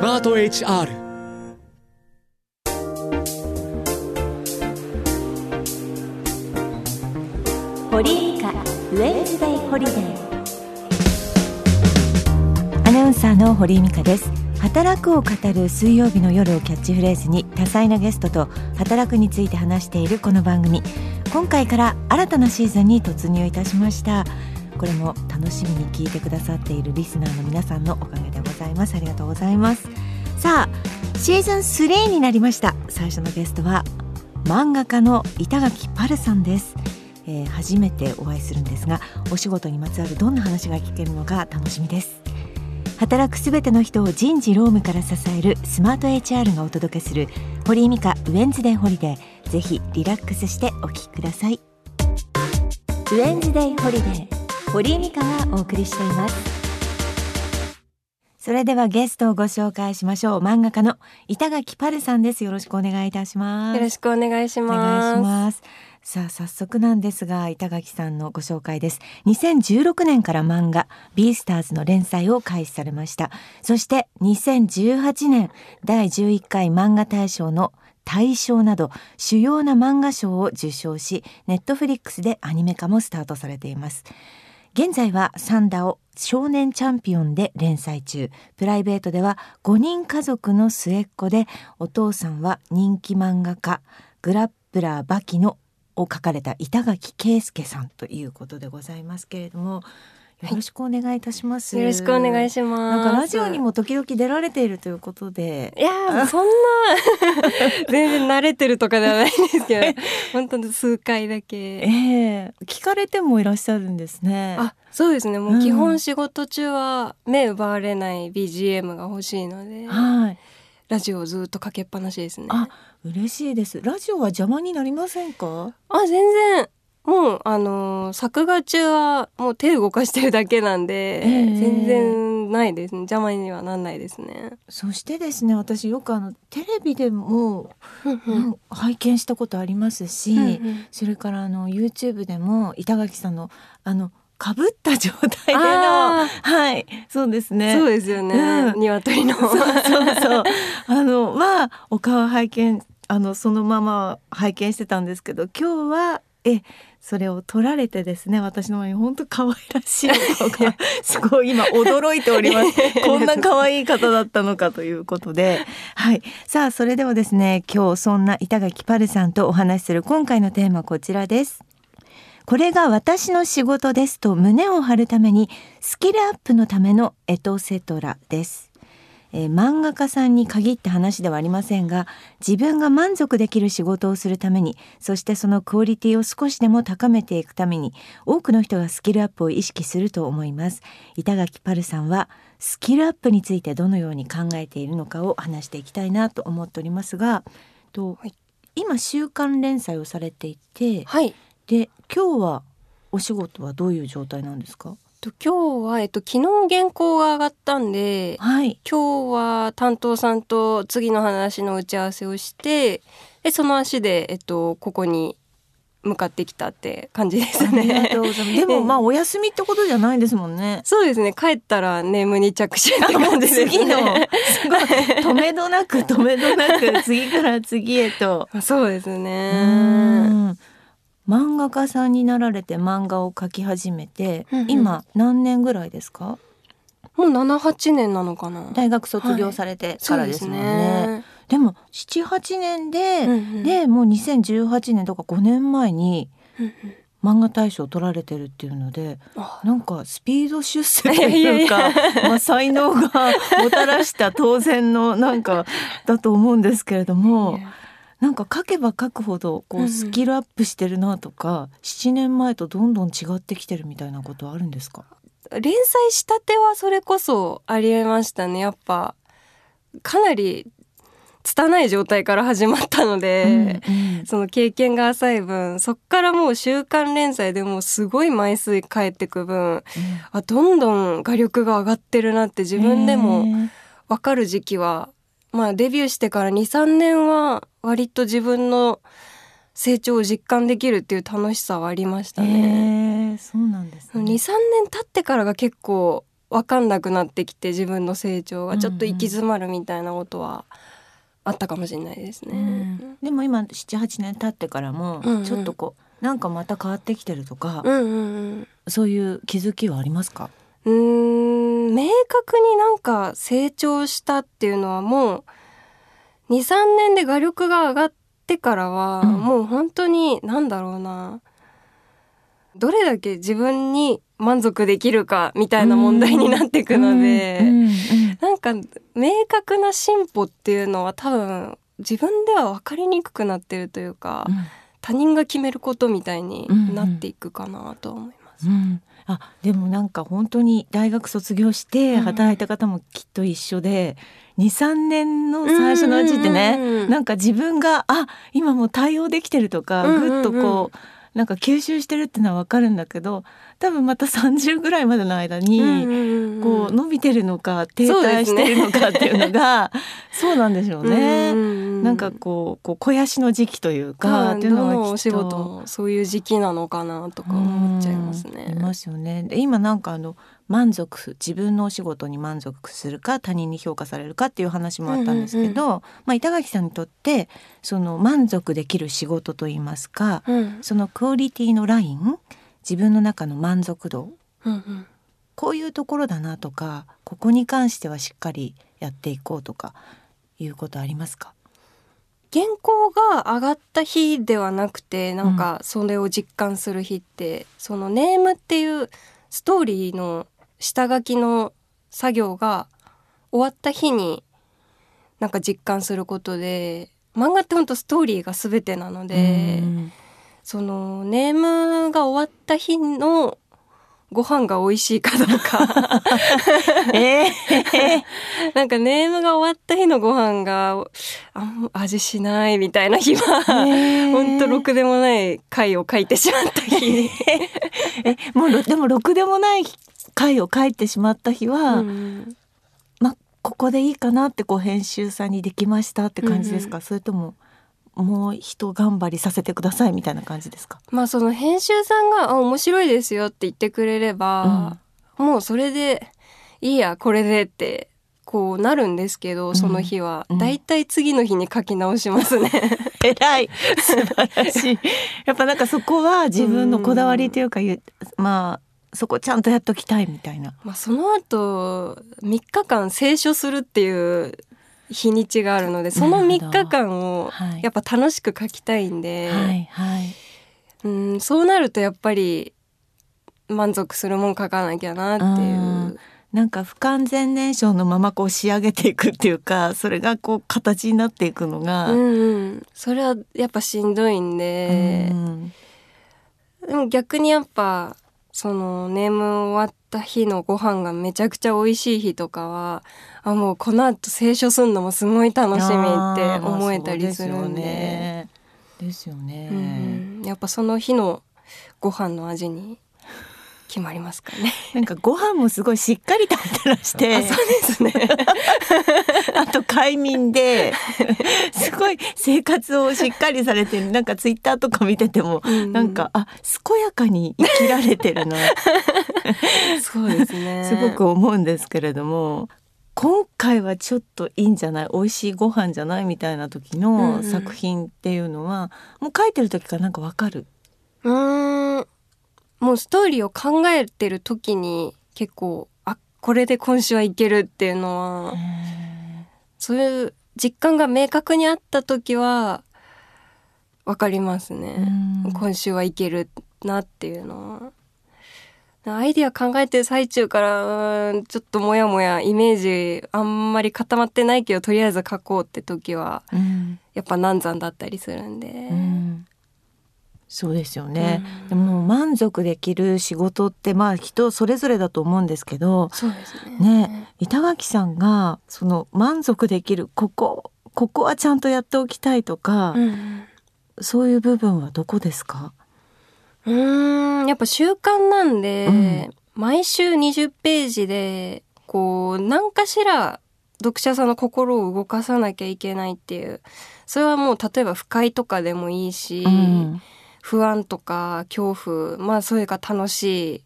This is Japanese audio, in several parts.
マート HR 堀井美香ウェンズデイホリデー。アナウンサーの堀井美香です。働くを語る水曜日の夜をキャッチフレーズに多彩なゲストと働くについて話しているこの番組。今回から新たなシーズンに突入いたしました。これも楽しみに聞いてくださっているリスナーの皆さんのおかげざいます。ありがとうございます。さあシーズン3になりました。最初のゲストは漫画家の板垣巴留さんです。えー、初めてお会いするんですがお仕事にまつわるどんな話が聞けるのか楽しみです。働くすべての人を人事労務から支えるスマート HR がお届けする堀井美香 Wednesday Holiday。ぜひリラックスしてお聞きください。 Wednesday Holiday 堀井美香がお送りしています。それではゲストをご紹介しましょう。漫画家の板垣パルさんです。よろしくお願いいたします。よろしくお願いします。お願いします。さあ早速なんですが板垣さんのご紹介です。2016年から漫画ビースターズの連載を開始されました。そして2018年第11回漫画大賞の大賞など主要な漫画賞を受賞しネットフリックスでアニメ化もスタートされています現在はサンダを少年チャンピオンで連載中。プライベートでは5人家族の末っ子でお父さんは人気漫画家グラップラーバキのを書かれた板垣圭介さんということでございますけれどもよろしくお願いいたします。よろしくお願いします。なんかラジオにも時々出られているということで。いやそんな全然慣れてるとかではないんですけど、本当に数回だけ。ええー、聞かれてもいらっしゃるんですね。あ、そうですね。もう基本仕事中は目奪われない BGM が欲しいので。はい。ラジオをずっとかけっぱなしですね。あ、嬉しいです。ラジオは邪魔になりませんか？あ、全然。もうあのー、作画中はもう手動かしてるだけなんで、えー、全然ないですね。邪魔にはなんないですね。そしてですね私よくあのテレビでも拝見したことありますし、それからあの YouTube でも板垣さんのあのかぶった状態でのはいそうですね。そうですよね、うん、鶏の。そうそうそう。あのはお顔拝見あのそのまま拝見してたんですけど今日はえそれを取られてですね私の前に本当可愛らしい顔がすごい今驚いております。こんな可愛い方だったのかということで。はい。さあそれではですね今日そんな板垣パルさんとお話しする今回のテーマこちらです。これが私の仕事ですと胸を張るためにスキルアップのためのエトセトラです。えー、漫画家さんに限った話ではありませんが自分が満足できる仕事をするためにそしてそのクオリティを少しでも高めていくために多くの人がスキルアップを意識すると思います。板垣パルさんはスキルアップについてどのように考えているのかを話していきたいなと思っておりますがと、はい、今週刊連載をされていて、はい、で今日はお仕事はどういう状態なんですか？と今日は、えっと、昨日原稿が上がったんで、はい、今日は担当さんと次の話の打ち合わせをしてでその足で、えっと、ここに向かってきたって感じですね。でもまあお休みってことじゃないですもんね。そうですね。帰ったら眠に着手って感じですね。次のすごい止めどなく止めどなく次から次へと。そうですね。漫画家さんになられて漫画を描き始めて、うんうん、今何年ぐらいですか？もう七八年なのかな。大学卒業されてからですもんね。はい、でね。でも七八年で、うんうん、でもう2018年とか5年前に、漫画大賞を取られてるっていうのでなんかスピード出世というかまあ才能がもたらした当然のなんかだと思うんですけれどもなんか書けば書くほどこうスキルアップしてるなとか、うん、7年前とどんどん違ってきてるみたいなことはあるんですか？連載したてはそれこそありえましたね。やっぱかなり拙い状態から始まったので、うんうん、その経験が浅い分そっからもう週刊連載でもすごい枚数返ってく分、うん、あどんどん画力が上がってるなって自分でも分かる時期はまあデビューしてから23年は割と自分の成長を実感できるっていう楽しさはありましたね。そうなんです、ね、23年経ってからが結構分かんなくなってきて自分の成長がちょっと行き詰まるみたいなことはあったかもしれないですね。うん、でも今78年経ってからもちょっとこう、うんうん、なんかまた変わってきてるとか、うんうんうん、そういう気づきはありますか？うん明確になんか成長したっていうのはもう23年で画力が上がってからは、もう本当に何だろうな。どれだけ自分に満足できるかみたいな問題になっていくので、なんか明確な進歩っていうのは多分自分では分かりにくくなってるというか、うん、他人が決めることみたいになっていくかなと思います。うんうんあでもなんか本当に大学卒業して働いた方もきっと一緒で、うん、23年の最初のうちってね、うんうん、なんか自分があ今もう対応できてるとか、うんうんうん、ぐっとこうなんか吸収してるってのは分かるんだけど多分また30ぐらいまでの間にこう伸びてるのか停滞してるのかっていうのが そうなんでしょうね。なんかこうこう肥やしの時期というか、っていうのがお仕事そういう時期なのかなとか思っちゃいますね。いますよね。で今なんかあの満足自分のお仕事に満足するか他人に評価されるかっていう話もあったんですけど、うんうん、まあ、板垣さんにとってその満足できる仕事といいますか、うん、そのクオリティのライン自分の中の満足度、うんうん、こういうところだなとかここに関してはしっかりやっていこうとかいうことありますか？原稿が上がった日ではなくてなんかそれを実感する日って、うん、そのネームっていうストーリーの下書きの作業が終わった日になんか実感することで漫画ってほんとストーリーが全てなので、そのネームが終わった日のご飯が美味しいかどうか。えー、なんかネームが終わった日のご飯があん味しないみたいな日は、えー、ほんとろくでもない回を書いてしまった日。えもうでもろくでもない回を書いてしまった日は、うん、まここでいいかなってこう編集さんにできましたって感じですか、うん、それとももう人頑張りさせてくださいみたいな感じですか？まあその編集さんが「あ面白いですよ」って言ってくれれば、うん、もうそれでいいやこれでってこうなるんですけどその日は、うん、だいたい次の日に書き直しますね。偉い。素晴らしい。やっぱなんかそこは自分のこだわりというか、うん、まあそこちゃんとやっときたいみたいな。まあ、その後3日間清書するっていう日にちがあるのでその3日間をやっぱ楽しく書きたいんで、はいはい、うんそうなるとやっぱり満足するもん書かなきゃなっていう。なんか不完全燃焼のままこう仕上げていくっていうかそれがこう形になっていくのが、うんうん、それはやっぱしんどいんで、うん、でも逆にやっぱそのネーム終わった日のご飯がめちゃくちゃ美味しい日とかはあもうこの後清書するのもすごい楽しみって思えたりするんで。ですよね、うん、やっぱその日のご飯の味に決まりますかね。なんかご飯もすごいしっかり食べてらして。そうですね。あと快眠で、すごい生活をしっかりされてる。なんかツイッターとか見てても、うん、なんか、あ、健やかに生きられてるな。そうですね。すごく思うんですけれども。今回はちょっといいんじゃない？美味しいご飯じゃない？みたいな時の作品っていうのは、うんうん、もう書いてる時からなんかわかるうんもうストーリーを考えてる時に結構あこれで今週はいけるっていうのはそういう実感が明確にあった時は分かりますね。今週はいけるなっていうのは。アイディア考えてる最中からちょっともやもやイメージあんまり固まってないけどとりあえず書こうって時は、やっぱ難産だったりするんで、うん、そうですよね、うん、でも満足できる仕事ってまあ人それぞれだと思うんですけどそうですね。ね板垣さんがその満足できるここここはちゃんとやっておきたいとか、うん、そういう部分はどこですか？うんやっぱ習慣なんで、うん、毎週20ページでこう何かしら読者さんの心を動かさなきゃいけないっていうそれはもう例えば不快とかでもいいし、うん不安とか恐怖まあそれが楽しい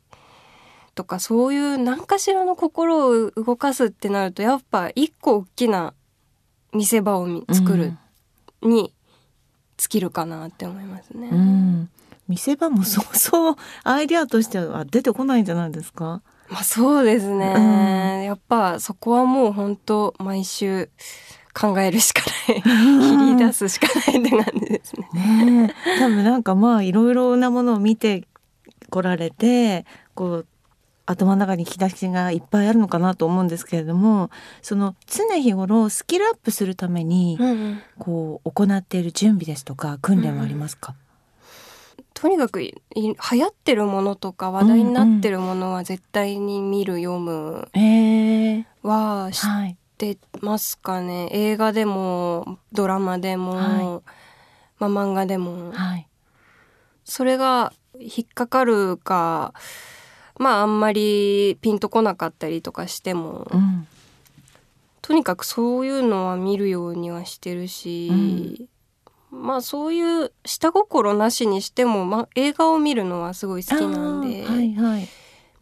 とかそういう何かしらの心を動かすってなるとやっぱ一個大きな見せ場を作るに尽きるかなって思いますね。うん、見せ場もそうそうアイデアとしては出てこないんじゃないですか？まあそうですね、うん、やっぱそこはもう本当毎週考えるしかない。切り出すしかないって感じですね。ね多分なんかまあいろいろなものを見てこられてこう頭の中に引き出しがいっぱいあるのかなと思うんですけれどもその常日頃スキルアップするために、こう行っている準備ですとか訓練はありますか、うん、とにかく流行ってるものとか話題になってるものは絶対に見る、読むは知ってますかね、はい、映画でもドラマでも、はい、まあ、漫画でも、はい、それが引っかかるかまああんまりピンとこなかったりとかしても、うん、とにかくそういうのは見るようにはしてるし、うん、まあそういう下心なしにしても、まあ、映画を見るのはすごい好きなんで、はいはい、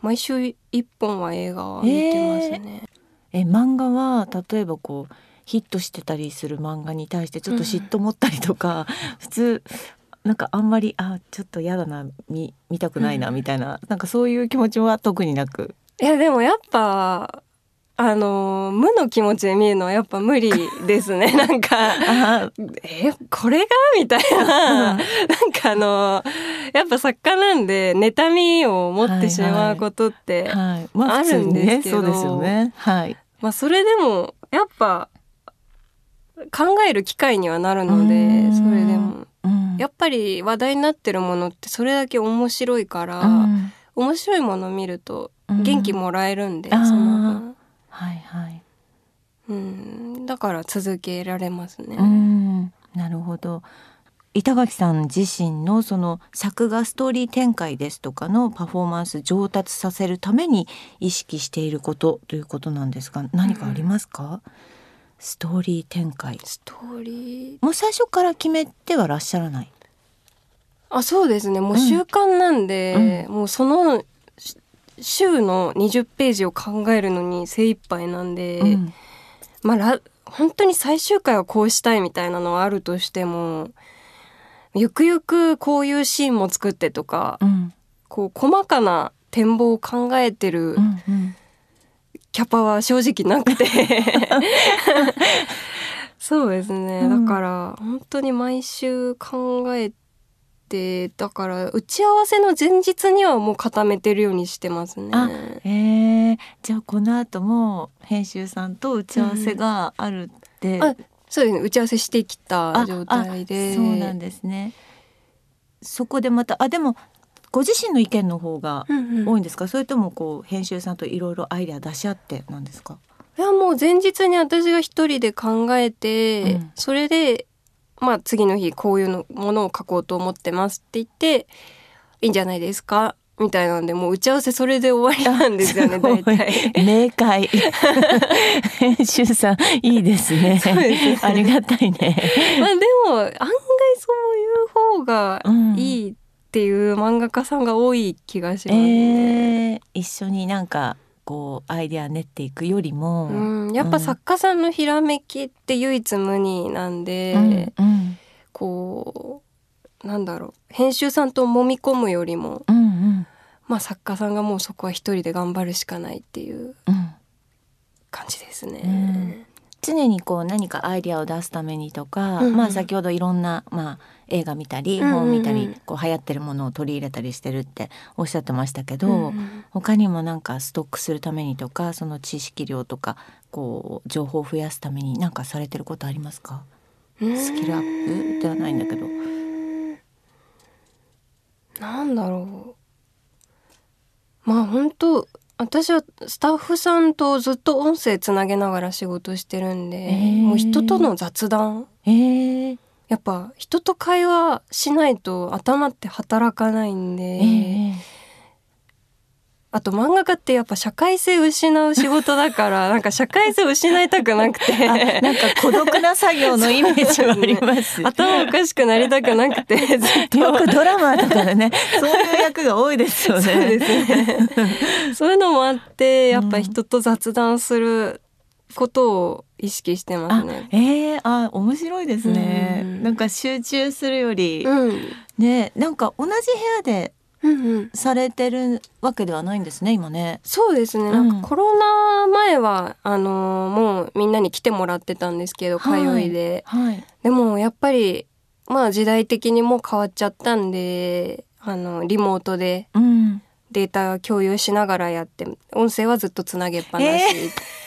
毎週一本は映画は見てますね。えー、え漫画は例えばこうヒットしてたりする漫画に対してちょっと嫉妬持ったりとか、うん、普通なんかあんまりあちょっと嫌だな見見たくないなみたいな、うん、なんかそういう気持ちは特になく。いやでもやっぱあの無の気持ちで見るのはやっぱ無理ですね。なんかえこれが？みたいな、なんかあの やっぱ作家なんで妬みを持ってしまうことってあるんですけど、はいはいまあ、そうですよね。はい。まあそれでもやっぱ考える機会にはなるのでそれでも。やっぱり話題になってるものってそれだけ面白いから、うん、面白いものを見ると元気もらえるんで、うん、その分。はいはい。うん。だから続けられますね。うん。なるほど板垣さん自身のその作画ストーリー展開ですとかのパフォーマンス上達させるために意識していることということなんですが何かありますか、うん。ストーリー展開。ストーリー。もう最初から決めてはらっしゃらない。あそうですね。もう習慣なんで、うん、もうその週の20ページを考えるのに精一杯なんで、うん、まあ本当に最終回はこうしたいみたいなのはあるとしてもゆくゆくこういうシーンも作ってとか、うん、こう細かな展望を考えてる、キャパは正直なくて。そうですね、うん、だから本当に毎週考えてだから打ち合わせの前日にはもう固めてるようにしてますね。えー、じゃあこの後も編集さんと打ち合わせがあるって、うん、そうですね打ち合わせしてきた状態で。そうなんですね。そこでまたあでもご自身の意見の方が多いんですか、うんうん、それともこう編集さんといろいろアイデア出し合ってなんですか？いやもう前日に私が一人で考えて、うん、それでまあ次の日こういうのものを書こうと思ってますって言っていいんじゃないですか？みたいなんでもう打ち合わせそれで終わりなんですよね 大体。明快編集さんいいですね。すねありがたいね。まあでも案外そういう方がいいっていう漫画家さんが多い気がしますね。えー、一緒になんかこうアイデア練っていくよりも、うん、やっぱ作家さんのひらめきって唯一無二なんで、うんうん、こうなんだろう編集さんと揉み込むよりも、うんうん、まあ作家さんがもうそこは一人で頑張るしかないっていう感じですね。常にこう何かアイディアを出すためにとか、うんうん、まあ先ほどいろんな、まあ、映画見たり本を見たり、こう流行ってるものを取り入れたりしてるっておっしゃってましたけど、うんうん、他にもなんかストックするためにとかその知識量とかこう情報を増やすために何かされてることありますか？スキルアップではないんだけど。なんだろうまあ本当私はスタッフさんとずっと音声つなげながら仕事してるんで、えー、もう人との雑談、えー、やっぱ人と会話しないと頭って働かないんで、えー、あと漫画家ってやっぱ社会性失う仕事だから なんか社会性失いたくなくて。なんか孤独な作業のイメージはあります。頭おかしくなりたくなくて ずっと。よくドラマとかでねそういう役が多いですよね。そうですね。そういうのもあってやっぱ人と雑談することを意識してますね。ええー、あ面白いですね、うん、なんか集中するより、うん、ねなんか同じ部屋でされてるわけではないんですね今ね。そうですね。なんかコロナ前はあのもうみんなに来てもらってたんですけど、通いで、はい、でもやっぱりまあ時代的にも変わっちゃったんで、あのリモートでデータ共有しながらやって、音声はずっとつなげっぱなし。えー。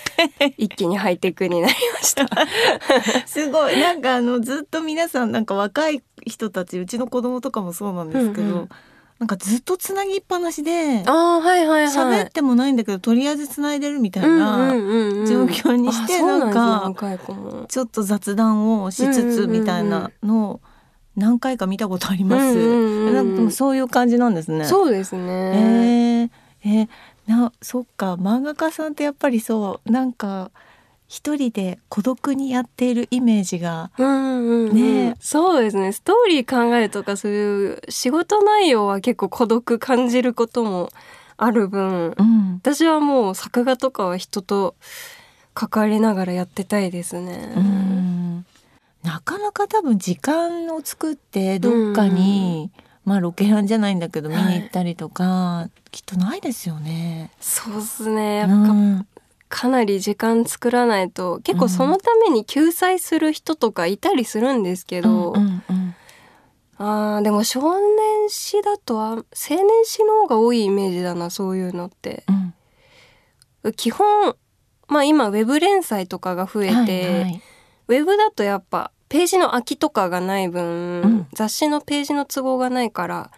一気にハイテクになりました。すごい。なんかあのずっと皆さんなんか若い人たちうちの子供とかもそうなんですけど、うんうん、なんかずっとつなぎっぱなしであ、はいはいはい、喋ってもないんだけどとりあえずつないでるみたいな状況にして、なんかちょっと雑談をしつつみたいなのを何回か見たことあります。なんかそういう感じなんですね。そうですね。えー、えー、なそっか漫画家さんってやっぱりそうなんか一人で孤独にやっているイメージが、うんうんうん、ね。そうですね。ストーリー考えるとかそういう仕事内容は結構孤独感じることもある分、うん、私はもう作画とかは人と関わりながらやってたいですね。うん。なかなか多分時間を作ってどっかに、うんまあロケハンじゃないんだけど見に行ったりとか、はい、きっとないですよね。そうですね。やっぱ、うん、かなり時間作らないと結構そのために救済する人とかいたりするんですけど、うんうんうん、あでも少年誌だと青年誌の方が多いイメージだなそういうのって。うん、基本まあ今ウェブ連載とかが増えて、はいはい、ウェブだとやっぱページの空きとかがない分、うん、雑誌のページの都合がないから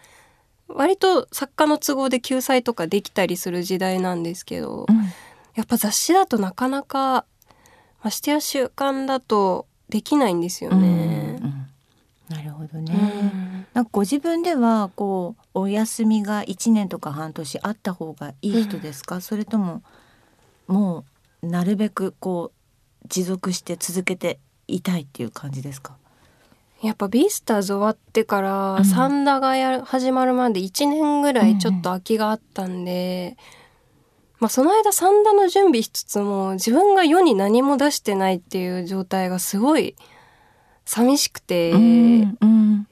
割と作家の都合で救済とかできたりする時代なんですけど、うん、やっぱ雑誌だとなかなかましてや習慣だとできないんですよね。うんうん、なるほどね。なんかご自分ではこうお休みが1年とか半年あった方がいい人ですか、それとももうなるべくこう持続して続けていたいっていう感じですか？やっぱビースターズ終わってから、サンダがや始まるまで1年ぐらいちょっと空きがあったんで、まあその間サンダの準備しつつも自分が世に何も出してないっていう状態がすごい寂しくて、うんうん、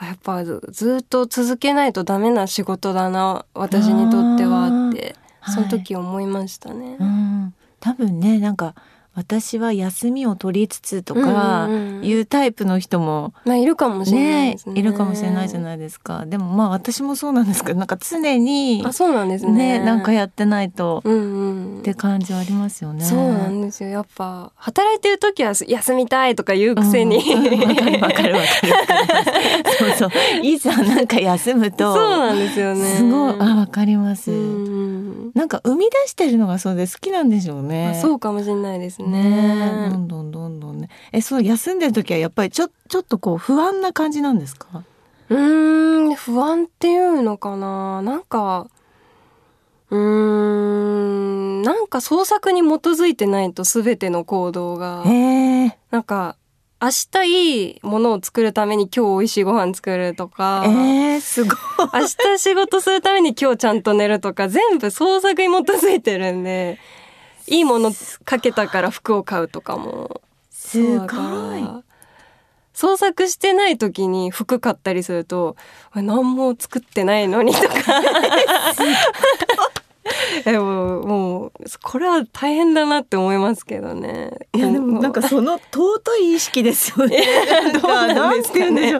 やっぱずっと続けないとダメな仕事だな私にとってはってその時思いましたね。うん、多分ねなんか私は休みを取りつつとかいうタイプの人も、まあいるかもしれないですね、ね、いるかもしれないじゃないですか。でもまあ私もそうなんですけどなんか常にあそうなんですね。ねなんかやってないと、って感じはありますよね。そうなんですよ。やっぱ働いてる時は休みたいとか言うくせに。わ、うん、かるわかるわかるそうそう。いざなんか休むとそうなんですよね。すごいあわかります、うんなんか生み出してるのがそうで好きなんでしょうね。そうかもしれないですね。ね。どんどんどんどんね。えそう休んでる時はやっぱりちょちょっとこう不安な感じなんですか？うん不安っていうのかな。なんかうーんなんか創作に基づいてないと全ての行動が。なんか明日いいものを作るために今日美味しいご飯作るとか、えー、すごい。明日仕事するために今日ちゃんと寝るとか全部創作に基づいてるんでいいものかけたから服を買うとかも。すごい。創作してない時に服買ったりすると何も作ってないのにとか でももうこれは大変だなって思いますけどね。いやでもなんかその尊い意識ですよね。どうなんですかね。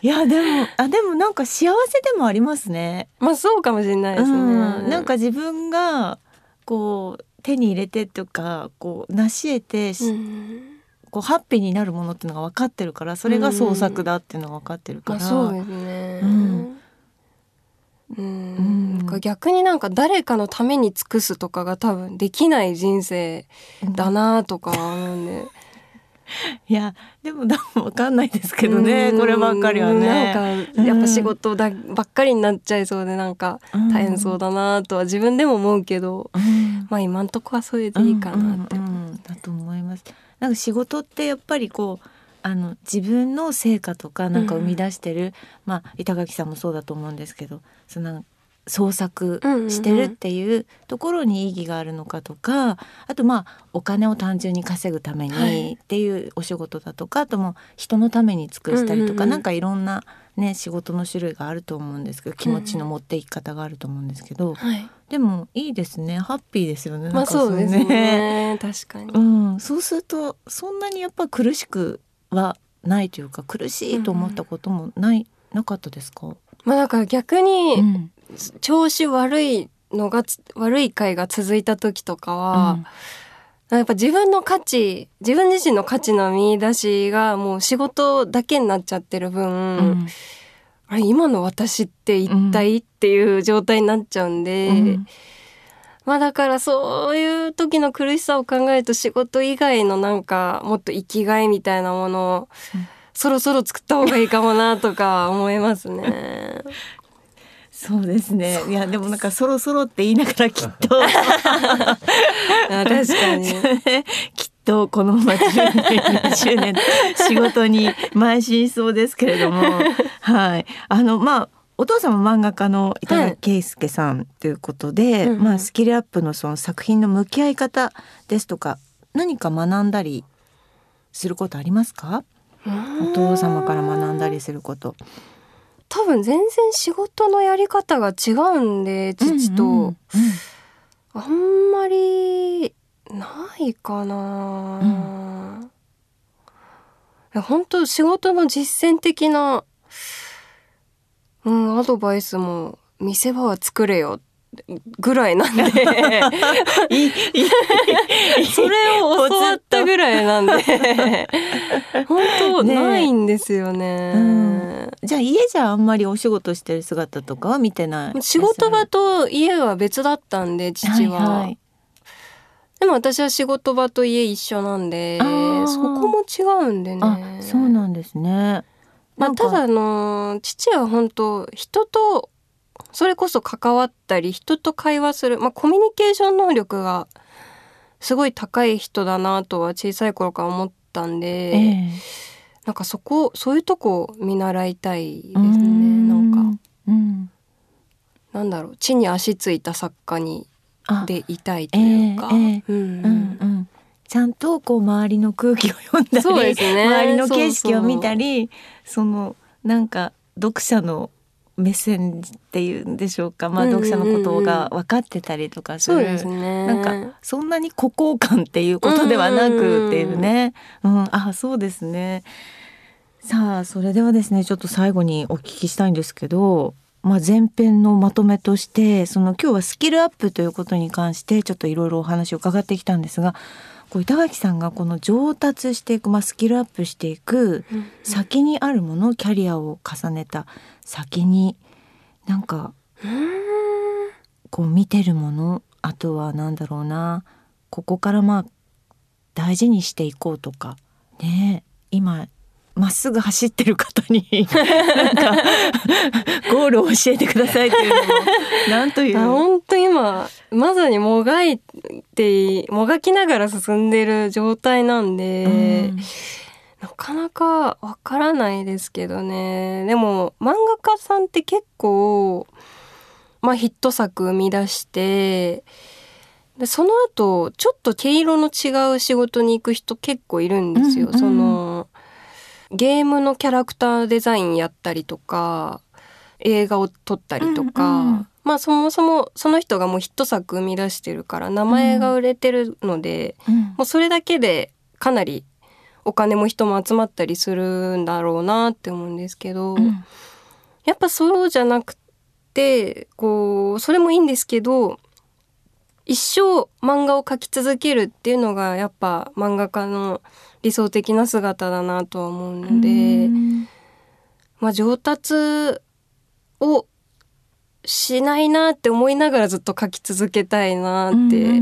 いやでもあでもなんか幸せでもありますね。まあそうかもしれないですね。うん、なんか自分がこう手に入れてとかこう成し得て、うん、こうハッピーになるものっていうのが分かってるからそれが創作だっていうのが分かってるから、まあ、そうですね、うんうん、逆になんか誰かのために尽くすとかが多分できない人生だなとか思うんで。いやでもわかんないですけどね。こればっかりはね。なんかやっぱ仕事だばっかりになっちゃいそうでなんか大変そうだなとは自分でも思うけど、うん、まあ今んとこはそれでいいかなって、うんうんうん、だと思います。なんか仕事ってやっぱりこうあの自分の成果とかなんか生み出してる、うん、まあ板垣さんもそうだと思うんですけどその創作してるっていうところに意義があるのかとか、あとまあお金を単純に稼ぐためにっていうお仕事だとか、あとも人のために尽くしたりとか、なんかいろんなね仕事の種類があると思うんですけど気持ちの持っていき方があると思うんですけど、はい、でもいいですね。ハッピーですよね。まあそうですね。確かに、うん、そうするとそんなにやっぱ苦しくはないというか苦しいと思ったこともない、なかったですか？まあだから逆に、調子悪いのが悪い回が続いた時とかは、うん、やっぱ自分の価値自分自身の価値の見出しがもう仕事だけになっちゃってる分、うん、あれ今の私って一体、っていう状態になっちゃうんで、うん、まあだからそういう時の苦しさを考えると仕事以外のなんかもっと生きがいみたいなものを、そろそろ作った方がいいかもなとか思いますね。そうですね。いやでもなんかそろそろって言いながらきっと あ確かに きっとこのまま10年20年仕事に邁進しそうですけれども、はい。あのまあお父様漫画家の板垣圭介さんということで、はい、まあスキルアップのその作品の向き合い方ですとか何か学んだりすることありますか？お父様から学んだりすること。多分全然仕事のやり方が違うんで父と、うんうんうん、あんまりないかな、うん、本当仕事の実践的な、うん、アドバイスも見せ場は作れよぐらいなんで。それを教わったぐらいなんで。本当ないんですよね、ねうん、じゃあ家じゃあんまりお仕事してる姿とかは見てない仕事場と家は別だったんで父は、はいはい、でも私は仕事場と家一緒なんでそこも違うんでね。そうなんですねまあ、ただあの父は本当人とそれこそ関わったり人と会話する、まあ、コミュニケーション能力がすごい高い人だなとは小さい頃から思ったんで、えー、なんかそこそういうとこ見習いたいですねなんか、うん、なんだろう地に足ついた作家にでいたいというか。ちゃんとこう周りの空気を読んだり、ね、周りの景色を見たりそのなんか読者の目線っていうんでしょうか、まあ、読者のことが分かってたりとかする、うんうんうん、ね、なんかそんなに孤高感っていうことではなくっていうね、うん、うん、あそうですね。さあそれではですねちょっと最後にお聞きしたいんですけど、まあ、前編のまとめとしてその今日はスキルアップということに関してちょっといろいろお話を伺ってきたんですがこう板垣さんがこの上達していく、まあ、スキルアップしていく先にあるものキャリアを重ねた先になんかこう見てるものあとは何だろうなここからまあ大事にしていこうとかね今まっすぐ走ってる方に なんかゴールを教えてくださいっていうのもなんという。本当今まさにもがいてもがきながら進んでる状態なんで、うん、なかなかわからないですけどね。でも漫画家さんって結構まあヒット作生み出してでその後ちょっと毛色の違う仕事に行く人結構いるんですよ。うんうん、そのゲームのキャラクターデザインやったりとか映画を撮ったりとか、うんうん、まあそもそもその人がもうヒット作生み出してるから名前が売れてるので、うん、もうそれだけでかなりお金も人も集まったりするんだろうなって思うんですけど、うん、やっぱそうじゃなくてこうそれもいいんですけど一生漫画を描き続けるっていうのがやっぱ漫画家の理想的な姿だなとは思うので、まあ、上達をしないなって思いながらずっと描き続けたいなって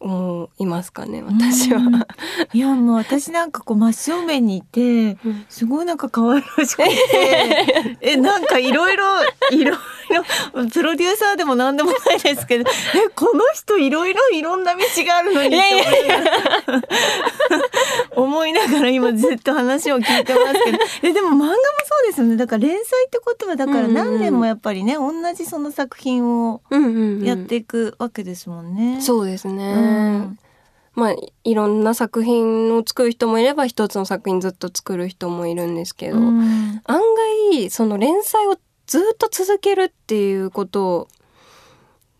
思いまますかね私は。いやもう私なんかこう真正面にいてすごいなんか可愛らしくて えなんかいろいろいろいろプロデューサーでも何でもないですけどえこの人いろいろいろんな道があるのに思いながら今ずっと話を聞いてますけど。えでも漫画もそうですよね。だから連載ってことはだから何年もやっぱりね、同じその作品をやっていくわけですもんね。うんうんうん、そうですね、うん。まあ、いろんな作品を作る人もいれば一つの作品ずっと作る人もいるんですけど、うん、案外その連載をずっと続けるっていうことを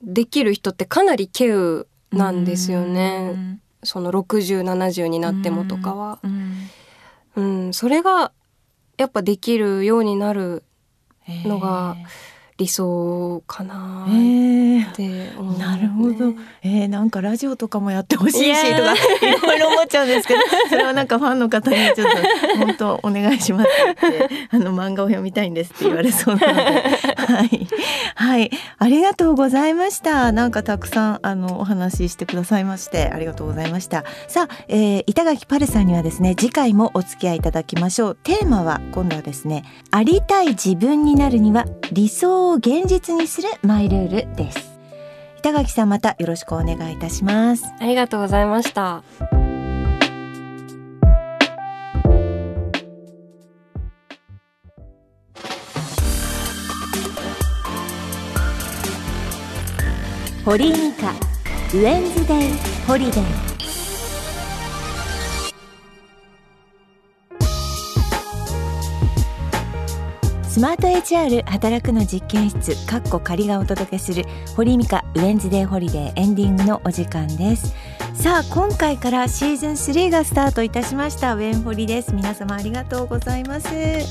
できる人ってかなり稀有なんですよね。うん、その6070になってもとかは、うん、うん、それがやっぱできるようになるのが、えー理想かなって思う、ね、なるほど、えー、なんかラジオとかもやってほしいしとかいろいろ思っちゃうんですけど それはなんかファンの方にちょっと本当お願いしますって あの漫画を読みたいんですって言われそうなので。はい。はい。ありがとうございました。なんかたくさんあのお話ししてくださいましてありがとうございました。さあ、えー、板垣パルさんにはですね次回もお付き合いいただきましょう。テーマは今度はですねありたい自分になるには理想を現実にするマイルールです。板垣さんまたよろしくお願いいたします。ありがとうございました。堀井美香ウェンズデイホリデースマート HR 働くの実験室かっこ仮がお届けする堀井美香ウェンズデーホリデーエンディングのお時間です。さあ今回からシーズン3がスタートいたしましたウェンホリです。皆様ありがとうございます。え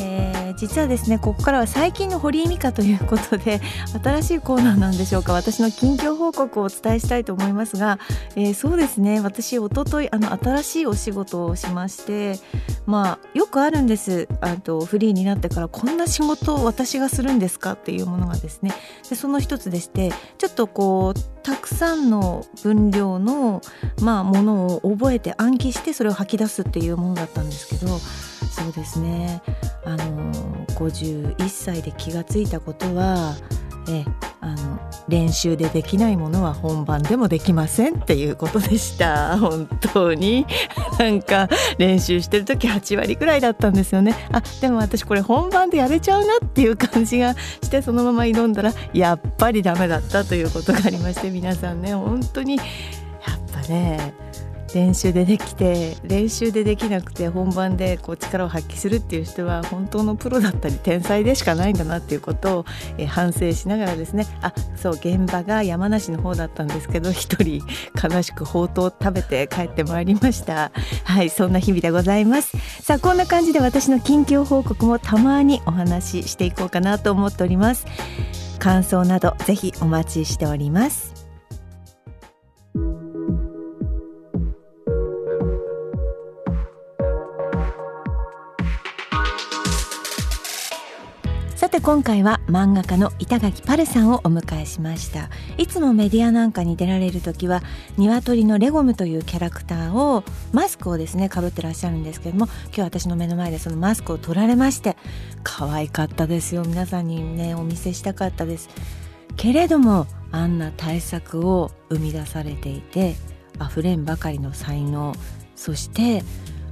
ー、実はですねここからは最近の堀井美香ということで新しいコーナーなんでしょうか。私の近況報告をお伝えしたいと思いますが、えー、そうですね。私おとといあの新しいお仕事をしましてまあよくあるんです。あとフリーになってからこんな仕事を私がするんですかっていうものがですね。でその一つでしてちょっとこうたくさんの分量の、まあ、ものを覚えて暗記してそれを吐き出すっていうものだったんですけどそうですね。あの51歳で気がついたことはえあの練習でできないものは本番でもできませんっていうことでした。本当に。なんか練習してる時8割ぐらいだったんですよね。あでも私これ本番でやれちゃうなっていう感じがしてそのまま挑んだらやっぱりダメだったということがありまして皆さんね本当にやっぱね練習でできて練習でできなくて本番でこう力を発揮するっていう人は本当のプロだったり天才でしかないんだなっていうことを、え反省しながらですね。あそう現場が山梨の方だったんですけど一人悲しくほうとう食べて帰ってまいりました。はいそんな日々でございます。さあこんな感じで私の近況報告もたまにお話ししていこうかなと思っております。感想などぜひお待ちしております。て今回は漫画家の板垣パルさんをお迎えしました。いつもメディアなんかに出られる時は鶏のレゴムというキャラクターをマスクをですねかぶってらっしゃるんですけども今日私の目の前でそのマスクを取られまして可愛かったですよ。皆さんにねお見せしたかったです。けれどもあんな対策を生み出されていて溢れんばかりの才能そして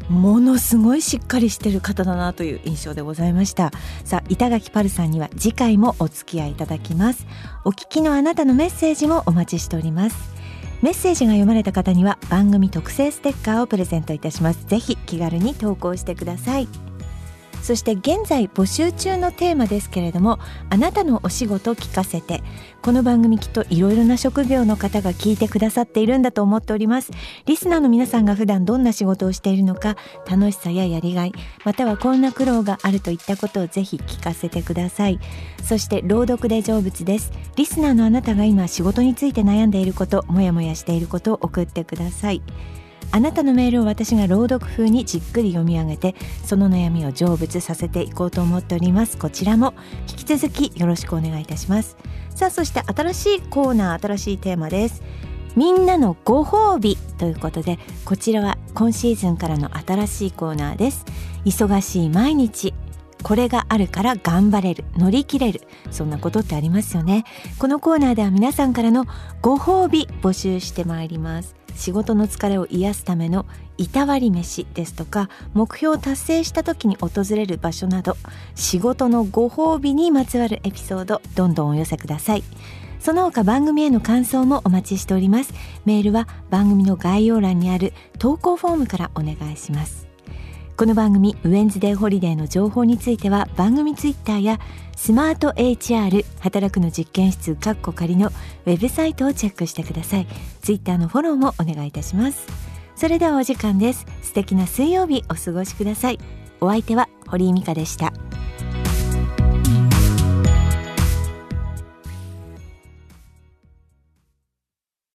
ものすごいしっかりしてる方だなという印象でございました。さあ板垣パルさんには次回もお付き合いいただきます。お聞きのあなたのメッセージもお待ちしております。メッセージが読まれた方には番組特製ステッカーをプレゼントいたします。ぜひ気軽に投稿してください。そして現在募集中のテーマですけれどもあなたのお仕事聞かせてこの番組きっといろいろな職業の方が聞いてくださっているんだと思っております。リスナーの皆さんが普段どんな仕事をしているのか楽しさややりがいまたはこんな苦労があるといったことをぜひ聞かせてください。そして朗読で成仏です。リスナーのあなたが今仕事について悩んでいることもやもやしていることを送ってください。あなたのメールを私が朗読風にじっくり読み上げてその悩みを成仏させていこうと思っております。こちらも引き続きよろしくお願いいたします。さあそして新しいコーナー新しいテーマです。みんなのご褒美ということでこちらは今シーズンからの新しいコーナーです。忙しい毎日これがあるから頑張れる乗り切れるそんなことってありますよね。このコーナーでは皆さんからのご褒美募集してまいります。仕事の疲れを癒すためのいたわり飯ですとか目標を達成した時に訪れる場所など仕事のご褒美にまつわるエピソードどんどんお寄せください。その他番組への感想もお待ちしております。メールは番組の概要欄にある投稿フォームからお願いします。この番組ウェンズデーホリデーの情報については番組ツイッターやスマート HR 働くの実験室カッコ仮のウェブサイトをチェックしてください。ツイッターのフォローもお願いいたします。それではお時間です。素敵な水曜日お過ごしください。お相手は堀井美香でした。